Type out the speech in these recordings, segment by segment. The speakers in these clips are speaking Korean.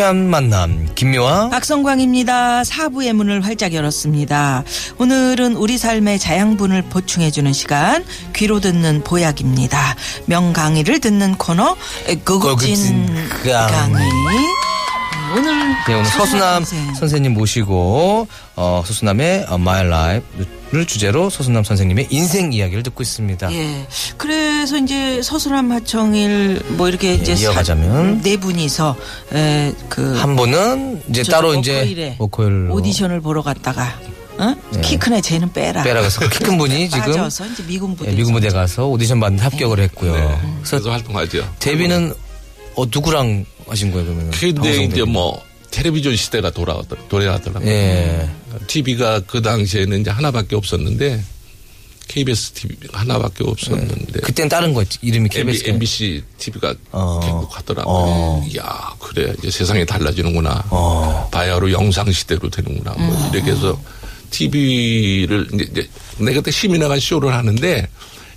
유쾌한 만남 김미화 박성광입니다. 사부의 문을 활짝 열었습니다. 오늘은 우리 삶의 자양분을 보충해주는 시간 귀로 듣는 보약입니다. 명강의를 듣는 코너 고급진 고급진 강의. 강의. 오늘 네, 오늘 서수남 선생. 선생님 모시고 어, 서수남의 어, My Life를 주제로 서수남 선생님의 인생 이야기를 듣고 있습니다. 예. 그래서 이제 서수남 하청일 뭐 이렇게 이제 사- 예, 이어가자면. 네 분이서 에, 그한 분은 이제 저 따로 이제 보컬 오디션을 보러 갔다가 어? 키큰 애 쟤는 빼라. 빼라 그래서 키 큰 분이 지금 빠져서 이제 미군 부대 예, 미군 부대 가서 오디션 받는데 합격을 했고요. 네. 그래서 그래서 활동하죠. 데뷔는 어, 누구랑 하신 거예요 그러면? 근데 이제. 뭐 텔레비전 시대가 돌아가더, 돌아가더라고요. 예. TV가 그 당시에는 이제 하나밖에 없었는데 KBS TV 하나밖에 없었는데 그때는 다른 거 이름이 KBS MB, MBC TV가 어. 개국하더라고요. 어. 이야 그래 이제 세상이 달라지는구나. 어. 바야흐로 영상 시대로 되는구나. 뭐 이렇게 해서 TV를 이제, 이제 내가 그때 시민회관 쇼를 하는데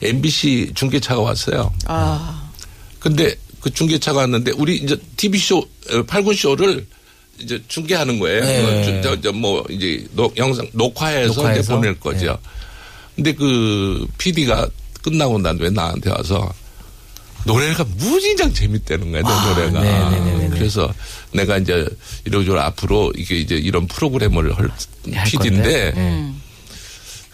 MBC 중계차가 왔어요. 아. 근데 그 중계차가 왔는데 우리 이제 TV 쇼 팔군 쇼를 이제 중계하는 거예요. 네. 저, 저, 뭐 이제 녹, 영상 녹화해서, 이제 녹화해서? 보낼 거죠. 근데 그 PD가 끝나고 난 후에 나한테 와서 노래가 무진장 재밌다는 거야, 내 노래가. 아, 네네네네. 그래서 내가 이제 이러저러 앞으로 이게 이제 이런 프로그램을 할할 PD인데. 네.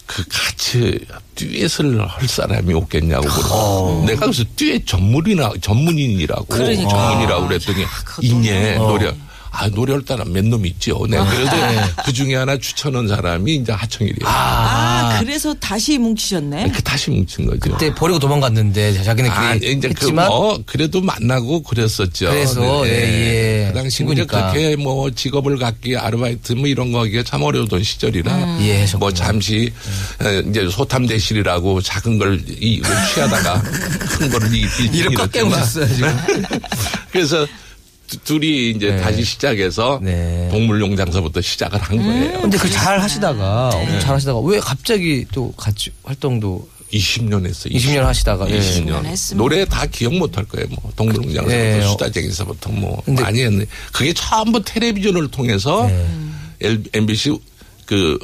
그 같이 듀엣을 할 사람이 없겠냐고 그러고. 내가 그래서 듀엣 전문이나 전문인이라고 그러니까. 전문이라고 그랬더니 그 있네 노래 아 노래할 따라 몇 놈 있죠. 네. 그래도 그 중에 하나 추천한 사람이 이제 하청일이에요. 아, 그래서 다시 뭉치셨네. 그 다시 뭉친 거죠. 그때 버리고 도망갔는데 자기는 아, 그게 이제 그 했지만 뭐 그래도 만나고 그랬었죠. 그래서, 예, 예. 그 당시 이제. 그렇게 뭐 직업을 갖기 아르바이트 뭐 이런 거 하기가 참 어려웠던 시절이라 음. 예. 뭐 잠시 에, 이제 소탐대실이라고 작은 걸 이, 취하다가 큰 거를 이, 이, 꽉 깨우셨어요 지금. 그래서 두- 둘이 이제 네. 다시 시작해서 네. 동물농장서부터 시작을 한 거예요. 근데 그 잘 하시다가 네. 엄청 잘 하시다가 왜 갑자기 또 같이 활동도 20년 했어요. 20년 하시다가 예. 20년. 했습니다. 노래 다 기억 못 할 거예요. 뭐 동물농장서부터 예. 수다쟁이서부터 뭐 근데- 많이 했는데 그게 전부 텔레비전을 통해서 네. 엘- MBC 그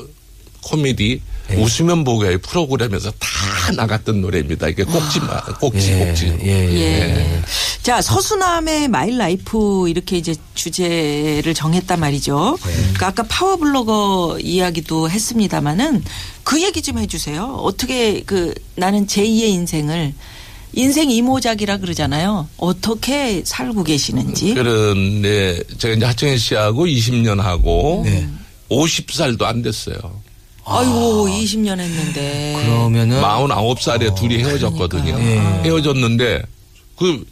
코미디 네. 웃으면 복이와 프로그램에서 다 나갔던 노래입니다. 이게 꼭지 마 꼭지 예, 꼭지. 예, 예. 예. 자, 서수남의 my life 이렇게 이제 주제를 정했단 말이죠. 네. 그러니까 아까 파워블로거 이야기도 했습니다마는 그 얘기 좀 해주세요. 어떻게 그 나는 제2의 인생을 인생 이모작이라 그러잖아요. 어떻게 살고 계시는지. 그런데 제가 이제 하청현 씨하고 20년 하고 네. 50살도 안 됐어요. 아이고 20년 했는데. 그러면은 49살에 둘이 헤어졌거든요. 예. 헤어졌는데 그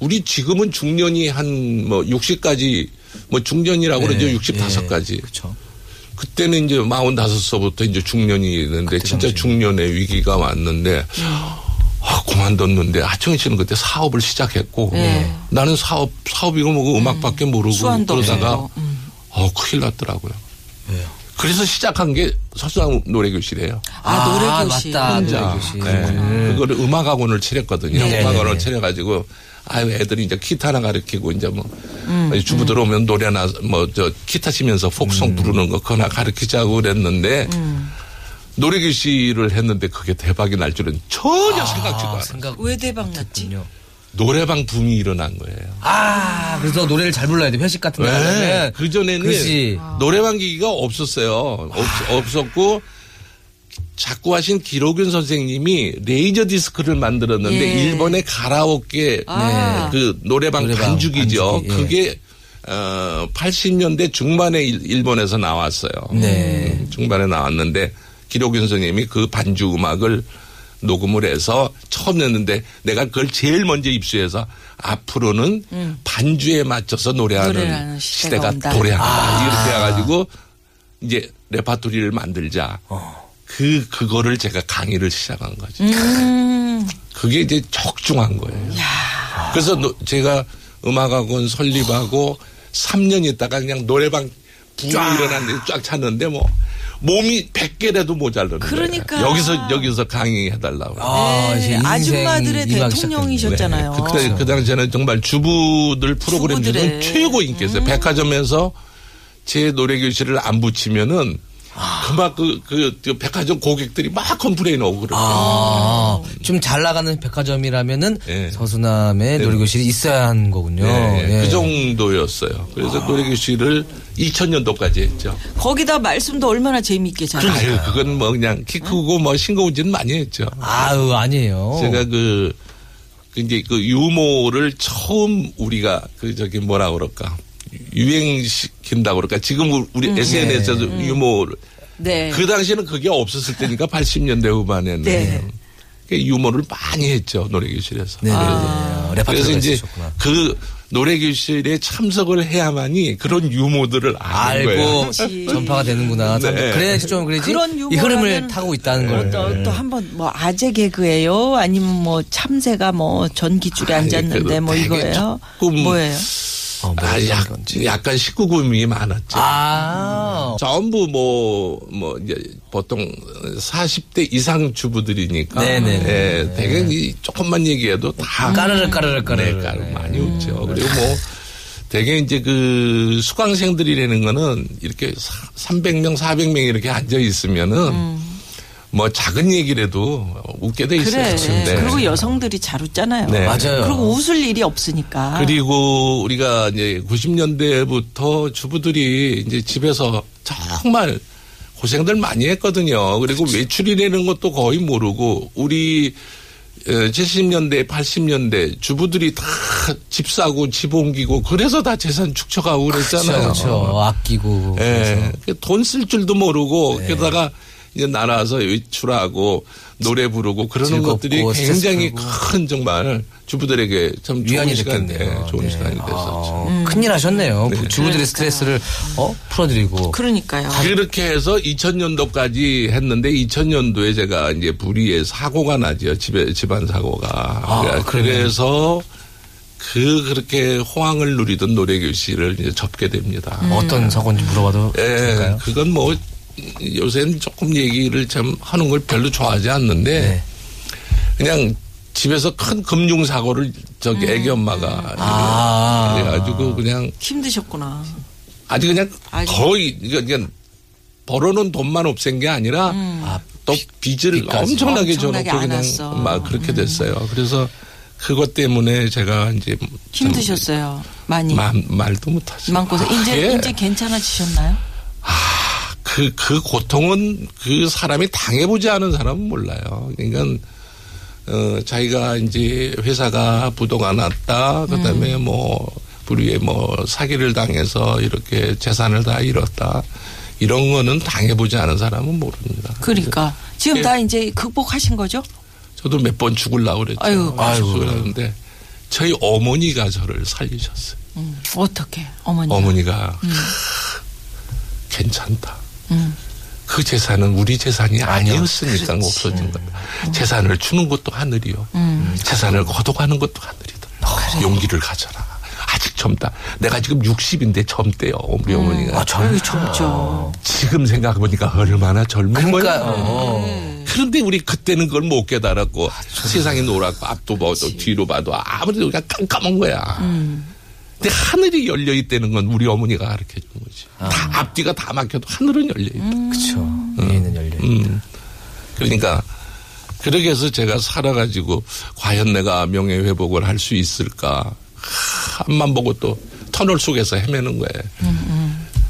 우리 지금은 중년이 한 뭐 60까지 뭐 중년이라고 그러죠. 예, 65까지. 그렇죠. 그때는 이제 45서부터 이제 중년이 있는데 진짜 중년의 위기가 왔는데 아, 그만뒀는데 하청희 씨는 그때 사업을 시작했고 네. 나는 사업 사업이고 뭐고 음악밖에 모르고 수완도 그러다가. 음. 어 큰일 났더라고요. 그래서 시작한 게 서수남 노래교실이에요. 아, 노래교실. 맞다. 혼자. 노래교실. 네. 그거를 음악학원을 차렸거든요. 네, 음악학원을 네, 네. 차려가지고 아유 애들이 이제 기타나 가르치고 이제 뭐 음, 주부 들어오면 노래나 뭐 저 기타 치면서 음. 폭송 부르는 거 그거나 가르치자고 그랬는데 음. 노래교실을 했는데 그게 대박이 날 줄은 전혀 생각지도 아, 않아요. 생각 왜 대박 났지? 노래방 붐이 일어난 거예요. 아, 그래서 노래를 잘 불러야 돼. 회식 같은 데 가면. 그 전에는 그렇지. 노래방 기기가 없었어요. 없, 없었고 자꾸 하신 기록윤 선생님이 레이저 디스크를 만들었는데 예. 일본의 가라오케 아. 그 노래방, 노래방 반죽이죠. 반죽이, 예. 그게 어 80년대 중반에 일- 일본에서 나왔어요. 네. 음, 중반에 나왔는데 길옥윤 선생님이 그 반주 음악을 녹음을 해서 처음 냈는데 내가 그걸 제일 먼저 입수해서 앞으로는 반주에 맞춰서 노래하는, 노래하는 시대가 시대가. 도래한다. 이렇게 해가지고 이제 레파토리를 만들자. 그 그거를 제가 강의를 시작한 거죠. 음. 그게 이제 적중한 거예요. 그래서 노- 제가 음악학원 설립하고 3년 있다가 그냥 노래방 붐이 일어났는데 쫙 찼는데 뭐 몸이 100개라도 모자르는 그러니까. 거예요. 여기서 여기서 강의해 달라고. 아, 이제 네, 아줌마들의 대통령이셨잖아요. 그때 그 당시에는 정말 주부들 프로그램 중에 주부들의. 음. 최고 인기였어요. 백화점에서 제 노래 교실을 안 붙이면은 아. 그막 그, 그, 그 백화점 고객들이 막 complain 오고 그래요. 아, 좀 잘 나가는 백화점이라면은 네. 서수남의 노래교실이 있어야 하는 거군요. 네, 예. 그 정도였어요. 그래서 노래 교실을 2000년도까지 했죠. 거기다 말씀도 얼마나 재미있게 잘하세요. 아유, 그건 뭐 그냥 키 크고 뭐 싱거운지는 많이 했죠. 아유, 아니에요. 제가 그, 그 이제 그 유모를 처음 우리가 그 저기 뭐라 그럴까. 유행시킨다고 그럴까. 지금 우리 SNS에서 유모를. 네. 그 당시에는 그게 없었을 때니까 80년대 후반에는. 네. 그 유모를 많이 했죠. 노래교실에서. 네, 네, 네. 그래서 레파토리가 이제 있으셨구나. 그 노래교실에 참석을 해야만이 그런 거예요. 알고. 전파가 되는구나. 참 네. 그래야지 좀 그러지. 그런 이 흐름을 타고 있다는 걸. 또, 또 한번 뭐 아재 개그예요? 아니면 뭐 참새가 뭐 전기줄에 아니, 앉았는데 뭐 이거예요? 조금 뭐예요? 어, 뭐 아, 약, 건지. 약간 19금이 많았죠. 아, 전부 뭐, 뭐, 이제 보통 40대 이상 주부들이니까. 네네. 예, 되게 이 조금만 얘기해도 다. 까르르 까르르 까르르. 네, 까르르 많이 웃죠. 그리고 뭐, 되게 이제 그 수강생들이라는 거는 이렇게 300명, 400명 이렇게 앉아 있으면은 뭐 작은 얘기라도 웃게 돼 있어요. 그래. 네. 그리고 여성들이 잘 웃잖아요. 네. 맞아요. 그리고 웃을 일이 없으니까. 그리고 우리가 이제 90년대부터 주부들이 이제 집에서 정말 고생들 많이 했거든요. 그리고 외출이라는 것도 거의 모르고 우리 70년대, 80년대 주부들이 다 집 사고 집 옮기고 그래서 다 재산 축적하고 그랬잖아요. 그렇죠. 아끼고. 예. 돈 쓸 줄도 모르고 네. 게다가 이제 나라서 외출하고 노래 부르고 그러는 즐겁고 것들이 굉장히. 큰 정말 주부들에게 참 좋은 위안이 시간, 됐겠네요. 예, 좋은 네. 시간이 됐었죠. 아, 큰일 하셨네요. 네. 주부들의 그러니까. 스트레스를 어 풀어드리고. 그러니까요. 그렇게 해서 2000년도까지 했는데 2000년도에 제가 이제 불의의 사고가 나죠. 집에 집안 사고가. 아, 그래- 그러네요. 그래서 그 그렇게 호황을 누리던 노래 교실을 이제 접게 됩니다. 어떤 사고인지 물어봐도 예, 될까요? 그건 뭐 요새는 조금 얘기를 참 하는 걸 별로 좋아하지 않는데 네. 그냥 집에서 큰 금융 사고를 저기 애기 엄마가 아. 그래가지고 그냥 힘드셨구나. 아주 그냥 아주. 거의 이거 그냥 벌어놓은 돈만 없앤 게 아니라 아, 또 빚을 빚까지. 엄청나게 져놓고 그냥 안았어. 막 그렇게 됐어요. 그래서 그것 때문에 제가 이제 힘드셨어요. 많이. 말, 말도 못하죠. 마음고생. 이제, 예. 이제 괜찮아지셨나요? 그, 그 고통은 그 사람이 당해보지 않은 사람은 몰라요. 그러니까, 어, 자기가 이제 회사가 부도가 났다. 그 다음에 음. 뭐, 불의에 뭐 사기를 당해서 이렇게 재산을 다 잃었다. 이런 거는 당해보지 않은 사람은 모릅니다. 그러니까. 지금 예. 다 이제 극복하신 거죠? 저도 몇 번 죽을라고 그랬죠. 아유, 아이고. 그러는데 저희 어머니가 저를 살리셨어요. 음, 어떻게? 어머니. 어머니가 괜찮다. 음. 그 재산은 우리 재산이 아니었으니까 없어진 겁니다. 재산을 주는 것도 하늘이요. 음. 재산을 거둬가는 것도 하늘이다. 용기를 가져라. 아직 젊다. 내가 지금 60인데 젊대요. 우리 어머니가. 아, 젊, 젊죠. 지금 생각해보니까 얼마나 젊은 그러니까요. 거예요. 어. 그런데 우리 그때는 그걸 못 깨달았고 세상이 노랗고 앞도 봐도 뒤로 봐도 아무래도 그냥 깜깜한 거야. 근데 하늘이 열려 있다는 건 우리 어머니가 가르쳐 준 거지. 다 앞뒤가 다 막혀도 하늘은 열려 있다. 그쵸. 위에 있는 열려. 음. 그러니까 그렇게 해서 제가 살아가지고 과연 내가 명예 회복을 할 수 있을까 앞만 보고 또 터널 속에서 헤매는 거예요.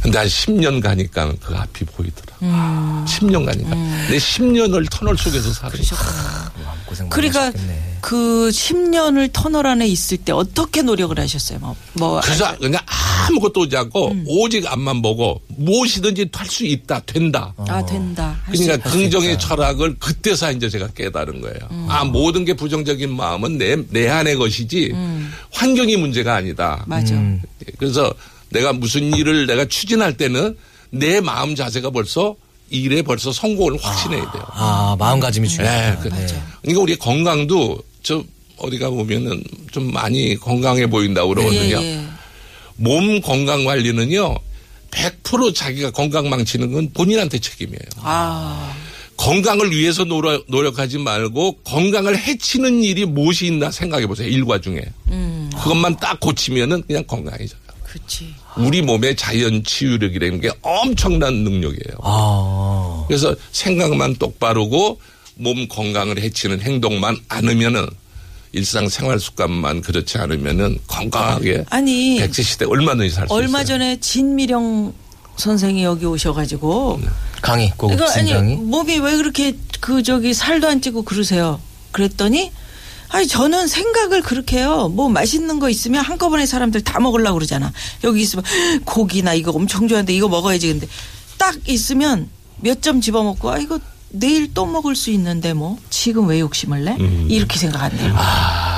근데 한 10년 가니까 그 앞이 보이더라. 음. 10년간이니까. 내 10년을 터널 속에서 많이 그러니까. 그 10년을 터널 안에 있을 때 어떻게 노력을 하셨어요? 뭐, 뭐 그래서 그냥 아무것도 오지 않고 음. 오직 앞만 보고 무엇이든지 할 수 있다, 된다. 아 된다. 할수 그러니까. 긍정의 철학을 그때서 이제 제가 깨달은 거예요. 음. 아, 모든 게 부정적인 마음은 내, 내 안의 것이지 환경이 문제가 아니다. 음. 맞아. 음. 그래서 내가 무슨 일을 내가 추진할 때는 내 마음 자세가 벌써 이 일에 벌써 성공을 확신해야 돼요. 아 마음가짐이 네, 중요해요. 그, 그러니까 우리 건강도 저 어디가 보면은 좀 많이 건강해 보인다고 그러거든요. 예, 예. 몸 건강 관리는요. 100% 자기가 건강 망치는 건 본인한테 책임이에요. 아 건강을 위해서 노력, 노력하지 말고 건강을 해치는 일이 무엇이 있나 생각해 보세요. 일과 중에. 음. 그것만 딱 고치면은 그냥 건강해져요. 그렇지. 우리 몸의 자연 치유력이라는 게 엄청난 능력이에요. 아 그래서 생각만 똑바르고 몸 건강을 해치는 행동만 않으면은 일상 생활 습관만 그렇지 않으면은 건강하게 아니 백세 시대 얼마든지 살 수 있어요. 얼마 전에 진미령 선생이 여기 오셔가지고 강의 고급 이거 아니 진강의. 몸이 왜 그렇게 그 저기 살도 안 찌고 그러세요? 그랬더니 아니 저는 생각을 그렇게 해요. 뭐 맛있는 거 있으면 한꺼번에 사람들 다 먹으려고 그러잖아. 여기 있으면 고기나 이거 엄청 좋아하는데 이거 먹어야지 근데 딱 있으면 몇 점 집어먹고 아 이거 내일 또 먹을 수 있는데 뭐 지금 왜 욕심을 내? 이렇게 생각한대요.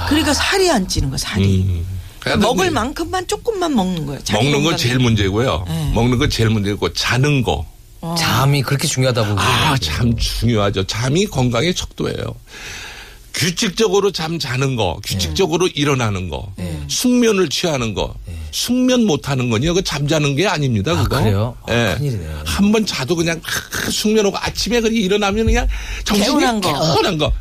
그러니까 살이 안 찌는 거 살이. 음. 그래도 먹을 만큼만 조금만 먹는 거예요. 먹는 건. 제일 문제고요. 네. 먹는 건 제일 문제고 자는 거. 잠이 그렇게 중요하다고. 아, 참 중요하죠. 잠이 건강의 척도예요. 규칙적으로 잠 자는 거, 규칙적으로 일어나는 거, 숙면을 취하는 거, 숙면 못 하는 거요. 그 잠자는 게 아닙니다. 아, 그거. 그래요? 아, 예. 큰일이네요. 한번 자도 그냥 숙면 오고 아침에 그렇게 일어나면 그냥 정신이 개운한 거. 개운한 거.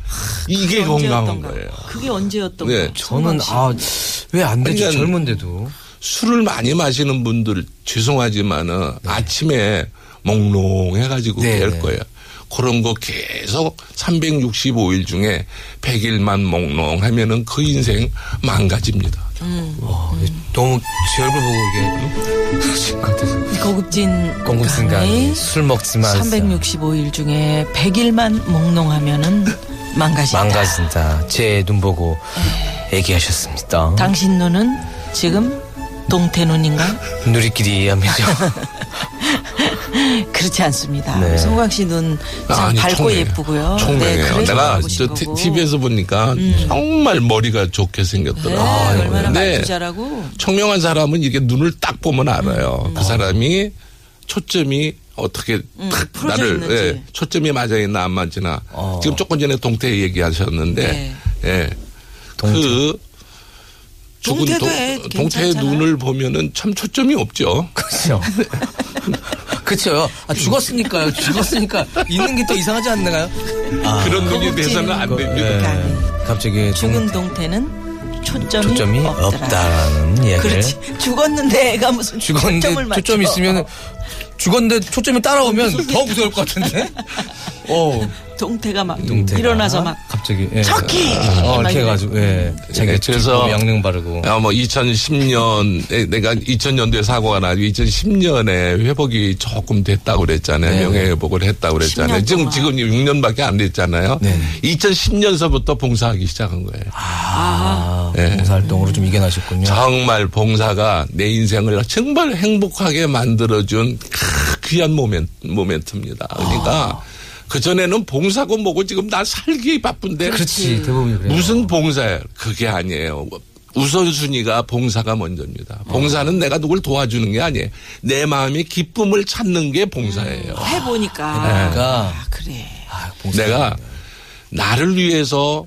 이게 건강한? 거예요. 그게 언제였던 네. 거예요? 저는 아왜안 그러니까 젊은데도. 술을 많이 마시는 분들 죄송하지만은 아침에 몽롱해가지고 네, 될 네. 거예요. 그런 거 계속 365일 중에 100일만 몽롱하면은 그 인생 망가집니다. 와, 너무 제 얼굴 보고 이게 하신 것 같아서. 고급진 강의 술 먹지 마. 365일 중에 100일만 몽롱하면은 망가진다. 망가진다. 제 눈 보고 얘기하셨습니다. 당신 눈은 지금 동태 눈인가? 누리끼리 이해합니다. 그렇지 않습니다. 네. 송광 씨눈참 아니, 밝고 총명해요. 예쁘고요. 총명해요. 그래서 내가 저 거고. TV에서 보니까 정말 머리가 좋게 네, 생겼더라고요. 얼마나 근데 말도 잘하고. 청명한 사람은 이렇게 눈을 딱 보면 알아요. 음. 그 사람이 초점이 어떻게 탁 풀어져 나를. 예, 초점이 맞아 있나 안 맞지나 어. 지금 조금 전에 동태 얘기하셨는데 네. 예. 동태. 그 죽은 동태도 동- 해, 동태의 괜찮잖아. 눈을 보면은 참 초점이 없죠. 그렇죠. 그렇죠. 아, 죽었으니까요. 죽었으니까 있는 게 또 이상하지 않나요? 아, 그런 눈이 돼서는 안 거- 됩니다. 예. 강의. 갑자기 죽은 동- 동태는 초점이, 초점이 없더라. 없다라는 이야기를. 그렇지. 죽었는데 애가 무슨 초점을 죽었는데 맞춰. 초점이 있으면 죽었는데 초점이 따라오면 더 무서울 것 같은데. 어. 동태가 막 동태가 일어나서 막 갑자기 예. 척키! 어, 막 이렇게 해가지고 예. 자기 네, 그래서- 양릉 바르고. 아, 뭐 2010년 내가 2000년도에 사고가 나고 2010년에 회복이 조금 됐다고 그랬잖아요. 네. 명예 회복을 했다고 그랬잖아요. 10년 지금. 지금 6년밖에 안 됐잖아요. 네. 2010년서부터 봉사하기 시작한 거예요. 아, 네. 봉사활동으로 좀 이겨나셨군요. 정말 봉사가 내 인생을 정말 행복하게 만들어준 크- 귀한 모멘, 모멘트입니다. 그러니까 그전에는 봉사고 뭐고 지금 나 살기 바쁜데 그렇지. 대부분이 그래요. 무슨 봉사예요? 그게 아니에요. 우선순위가 봉사가 먼저입니다. 봉사는 내가 누굴 도와주는 게 아니에요. 내 마음의 기쁨을 찾는 게 봉사예요. 해보니까. 그러니까 아, 그래. 아, 봉사. 내가 나를 위해서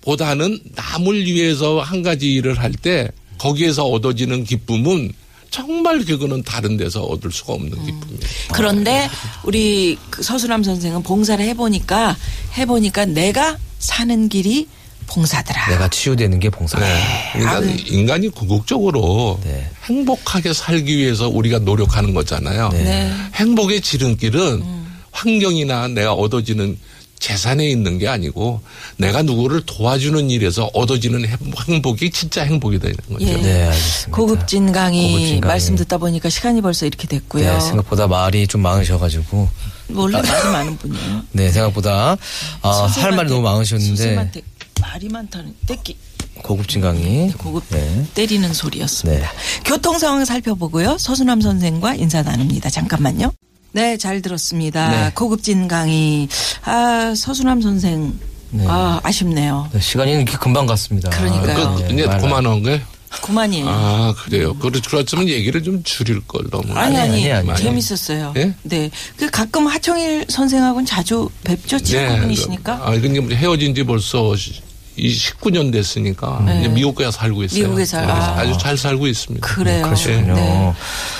보다는 남을 위해서 한 가지 일을 할 때 거기에서 얻어지는 기쁨은 정말 그거는 다른 데서 얻을 수가 없는 기쁨이에요. 그런데 우리 그 서수남 선생은 봉사를 해보니까 해보니까 내가 사는 길이 봉사더라. 내가 치유되는 게 봉사. 네. 그러니까 아유. 인간이 궁극적으로 네. 행복하게 살기 위해서 우리가 노력하는 거잖아요. 네. 행복의 지름길은 환경이나 내가 얻어지는 재산에 있는 게 아니고 내가 누구를 도와주는 일에서 얻어지는 행복- 행복이 진짜 행복이다 이런 거죠. 예. 네, 알겠습니다. 고급진 강의 고급진 강의. 말씀 듣다 보니까 시간이 벌써 이렇게 됐고요. 네, 생각보다 말이 좀 많으셔가지고. 원래 말이 많은 분이에요. 네, 생각보다 아, 할 말이 너무 많으셨는데 선생님한테 말이 많다는 떼기 고급진 강의. 고급 네. 때리는 소리였습니다. 네. 교통 상황 살펴보고요. 서수남 선생과 인사 나눕니다. 잠깐만요. 네, 잘 들었습니다. 네. 고급진 강의. 아, 서수남 선생. 네. 아, 아쉽네요. 네, 시간이 이렇게 금방 갔습니다. 그러니까요. 그, 네, 이제 말- 그만한 거예요? 그만이에요. 아 그래요. 그렇 그렇지만 얘기를 좀 줄일 걸 너무. 아니 아니, 아니, 아니. 재밌었어요. 예? 네, 그 가끔 하청일 선생하고는 자주 뵙죠 친구분이시니까. 아 이건 이제 헤어진 지 벌써 시- 이 19년 됐으니까 이제 미국에 살고 있어요. 네. 미국에 살- 네, 아. 아주 잘 살고 있습니다. 그래요. 그러시군요. 네.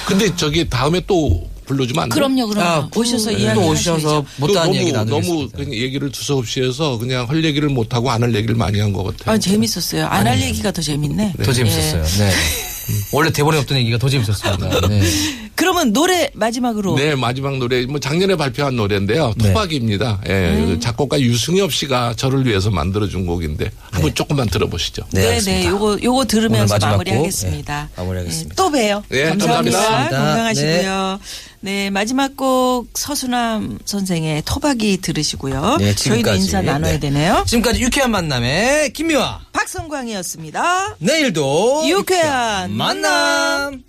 근데 저기 다음에 또 불러주면 안 돼요? 그럼요, 그럼요. 아, 오셔서 또 이야기 오셔서 또 못다한 얘기 너무 너무. 그냥 얘기를 두서없이 해서 그냥 할 얘기를 못 하고 안 할 얘기를 많이 한 것 같아요. 아, 재밌었어요. 안 할 얘기가 더 재밌네. 더 재밌었어요. 예. 네. 원래 대본에 없던 얘기가 더 재밌었습니다. 네. 그러면 노래 마지막으로 네, 마지막 노래, 뭐 작년에 발표한 노래인데요. 네. 토박입니다. 예, 음. 그 작곡가 유승엽 씨가 저를 위해서 만들어준 곡인데 한번 조금만 들어보시죠. 네, 네, 네. 요거 요거 들으면서 마무리하겠습니다. 곡, 네, 마무리하겠습니다. 예, 또 봬요. 네, 감사합니다. 감사합니다. 건강하시고요. 네. 마지막 곡 서수남 선생의 토박이 들으시고요. 네, 저희도 지금까지. 인사 나눠야 네. 되네요. 지금까지 유쾌한 만남의 김미화. 박성광이었습니다. 내일도 유쾌한 만남.